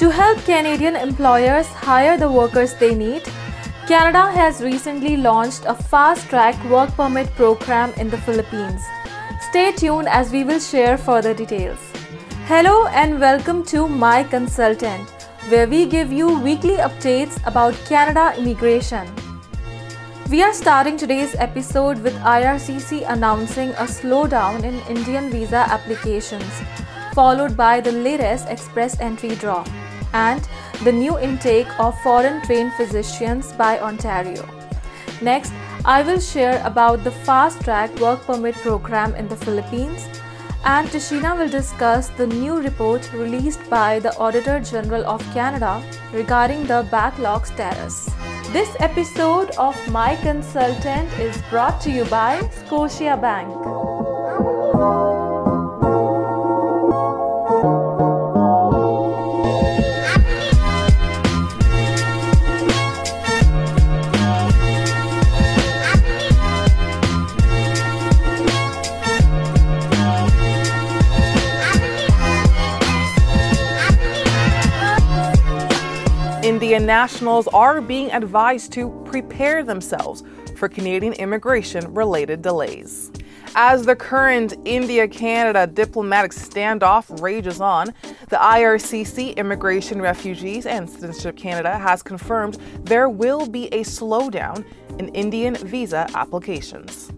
To help Canadian employers hire the workers they need, Canada has recently launched a fast track work permit program in the Philippines. Stay tuned as we will share further details. Hello and welcome to My Consultant, where we give you weekly updates about Canada immigration. We are starting today's episode with IRCC announcing a slowdown in Indian visa applications, followed by the latest express entry draw and the new intake of foreign trained physicians by Ontario. Next, I will share about the fast track work permit program in the Philippines and Tashina will discuss the new report released by the Auditor General of Canada regarding the backlog status. This episode of My Consultant is brought to you by Scotiabank. Indian nationals are being advised to prepare themselves for Canadian immigration related delays. As the current India Canada diplomatic standoff rages on, the IRCC Immigration, Refugees and Citizenship Canada has confirmed there will be a slowdown in Indian visa applications.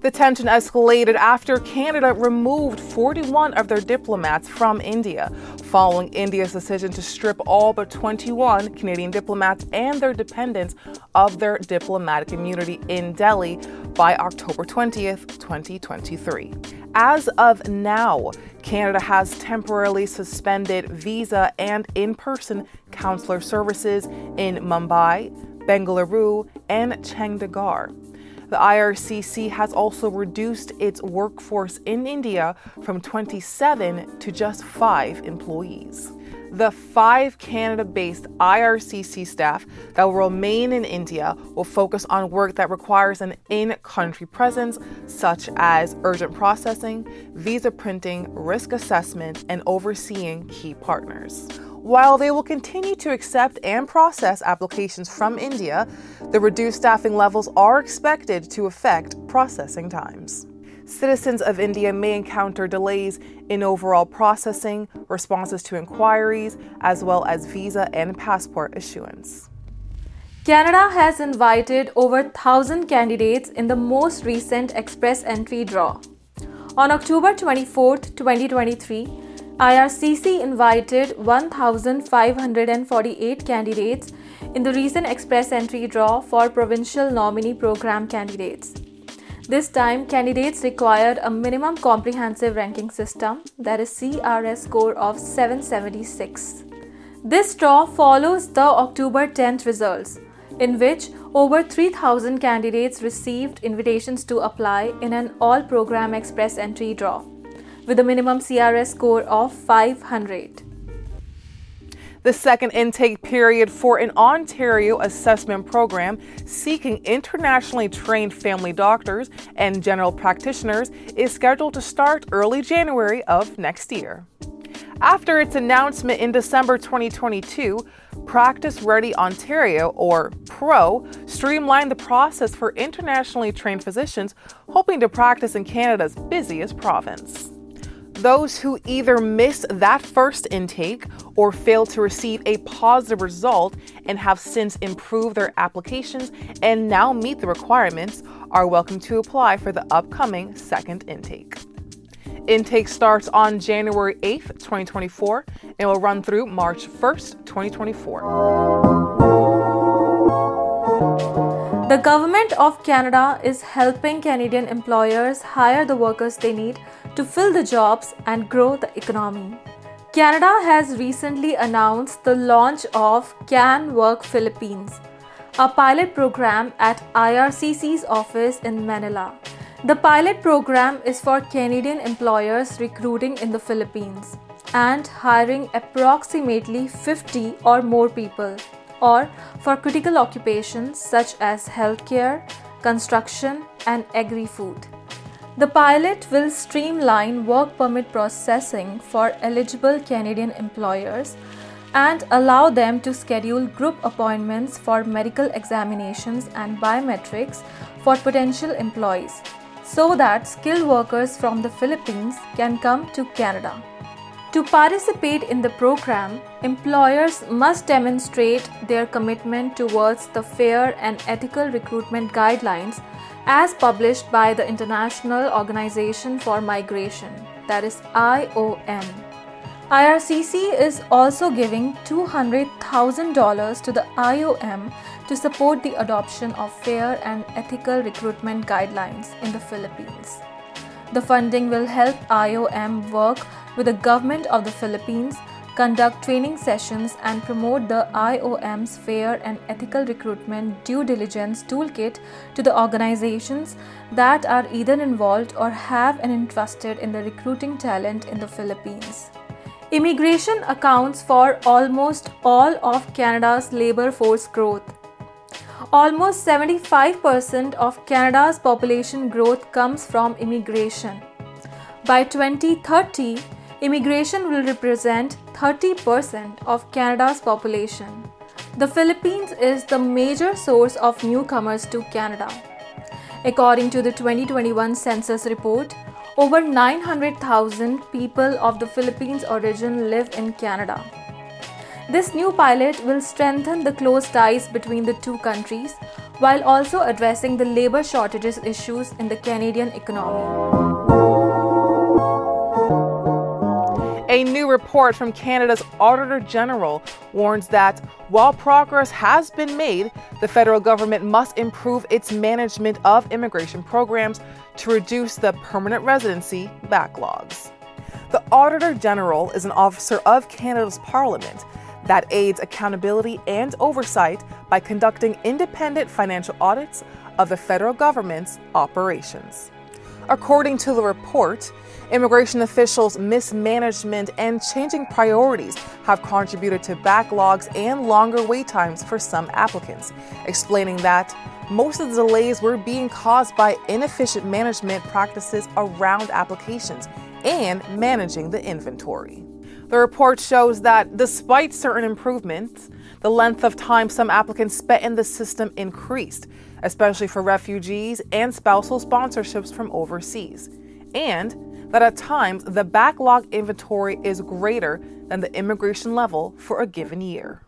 The tension escalated after Canada removed 41 of their diplomats from India, following India's decision to strip all but 21 Canadian diplomats and their dependents of their diplomatic immunity in Delhi by October 20th, 2023. As of now, Canada has temporarily suspended visa and in person counselor services in Mumbai, Bengaluru, and Chandigarh. The IRCC has also reduced its workforce in India from 27 to just five employees. The five Canada based IRCC staff that will remain in India will focus on work that requires an in country presence, such as urgent processing, visa printing, risk assessment, and overseeing key partners. While they will continue to accept and process applications from India, the reduced staffing levels are expected to affect processing times. Citizens of India may encounter delays in overall processing, responses to inquiries, as well as visa and passport issuance. Canada has invited over 1,000 candidates in the most recent express entry draw. On October 24, 2023, IRCC invited 1,548 candidates in the recent express entry draw for provincial nominee program candidates. This time, candidates required a minimum comprehensive ranking system, that is CRS score of 776. This draw follows the October 10th results, in which over 3,000 candidates received invitations to apply in an all program express entry draw with a minimum CRS score of 500. The second intake period for an Ontario assessment program seeking internationally trained family doctors and general practitioners is scheduled to start early January of next year. After its announcement in December 2022, Practice Ready Ontario, or PRO, streamlined the process for internationally trained physicians hoping to practice in Canada's busiest province. Those who either miss that first intake or fail to receive a positive result and have since improved their applications and now meet the requirements are welcome to apply for the upcoming second intake. Intake starts on January 8th, 2024, and will run through March 1st, 2024. The Government of Canada is helping Canadian employers hire the workers they need to fill the jobs and grow the economy. Canada has recently announced the launch of Can Work Philippines, a pilot program at IRCC's office in Manila. The pilot program is for Canadian employers recruiting in the Philippines and hiring approximately 50 or more people, or for critical occupations such as healthcare, construction, and agri food. The pilot will streamline work permit processing for eligible Canadian employers and allow them to schedule group appointments for medical examinations and biometrics for potential employees so that skilled workers from the Philippines can come to Canada. To participate in the program, employers must demonstrate their commitment towards the fair and ethical recruitment guidelines as published by the International Organization for Migration, that is IOM. IRCC is also giving $200,000 to the IOM to support the adoption of fair and ethical recruitment guidelines in the Philippines. The funding will help IOM work with the government of the Philippines, conduct training sessions, and promote the IOM's fair and ethical recruitment due diligence toolkit to the organizations that are either involved or have an interested in the recruiting talent in the Philippines. Immigration accounts for almost all of Canada's labor force growth. Almost 75% of Canada's population growth comes from immigration. By 2030, immigration will represent 30% of Canada's population. The Philippines is the major source of newcomers to Canada. According to the 2021 census report, over 900,000 people of the Philippines origin live in Canada. This new pilot will strengthen the close ties between the two countries while also addressing the labor shortages issues in the Canadian economy. Report from Canada's Auditor General warns that while progress has been made, the federal government must improve its management of immigration programs to reduce the permanent residency backlogs. The Auditor General is an officer of Canada's Parliament that aids accountability and oversight by conducting independent financial audits of the federal government's operations. According to the report, Immigration officials' mismanagement and changing priorities have contributed to backlogs and longer wait times for some applicants, explaining that most of the delays were being caused by inefficient management practices around applications and managing the inventory. The report shows that despite certain improvements, the length of time some applicants spent in the system increased, especially for refugees and spousal sponsorships from overseas. And that at times the backlog inventory is greater than the immigration level for a given year.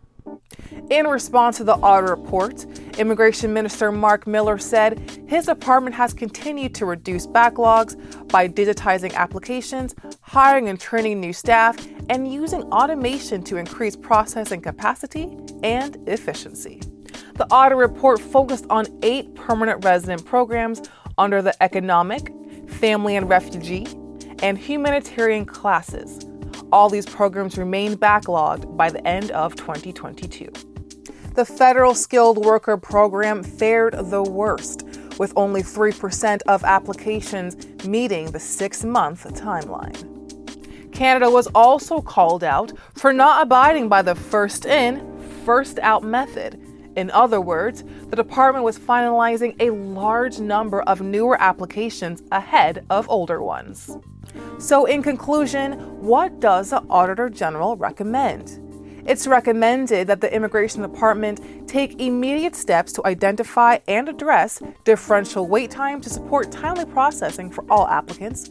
In response to the audit report, Immigration Minister Mark Miller said his department has continued to reduce backlogs by digitizing applications, hiring and training new staff, and using automation to increase processing capacity and efficiency. The audit report focused on eight permanent resident programs under the Economic, Family and Refugee, and humanitarian classes. All these programs remain backlogged by the end of 2022. The federal skilled worker program fared the worst, with only 3% of applications meeting the six month timeline. Canada was also called out for not abiding by the first in, first out method. In other words, the department was finalizing a large number of newer applications ahead of older ones. So, in conclusion, what does the Auditor General recommend? It's recommended that the Immigration Department take immediate steps to identify and address differential wait time to support timely processing for all applicants,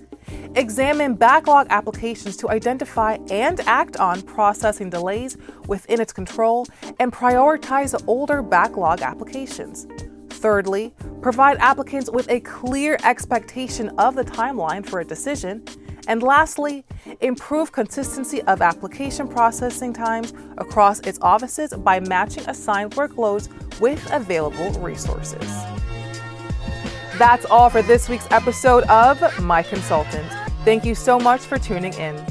examine backlog applications to identify and act on processing delays within its control, and prioritize older backlog applications. Thirdly, provide applicants with a clear expectation of the timeline for a decision. And lastly, improve consistency of application processing times across its offices by matching assigned workloads with available resources. That's all for this week's episode of My Consultant. Thank you so much for tuning in.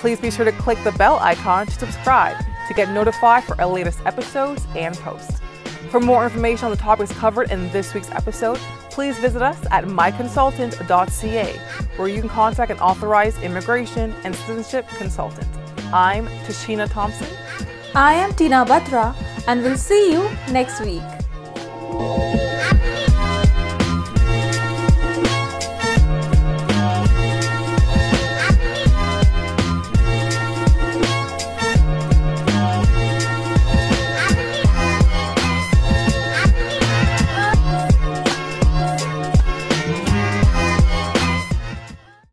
Please be sure to click the bell icon to subscribe to get notified for our latest episodes and posts. For more information on the topics covered in this week's episode, please visit us at myconsultant.ca, where you can contact an authorized immigration and citizenship consultant. I'm Tashina Thompson. I am Tina Batra, and we'll see you next week.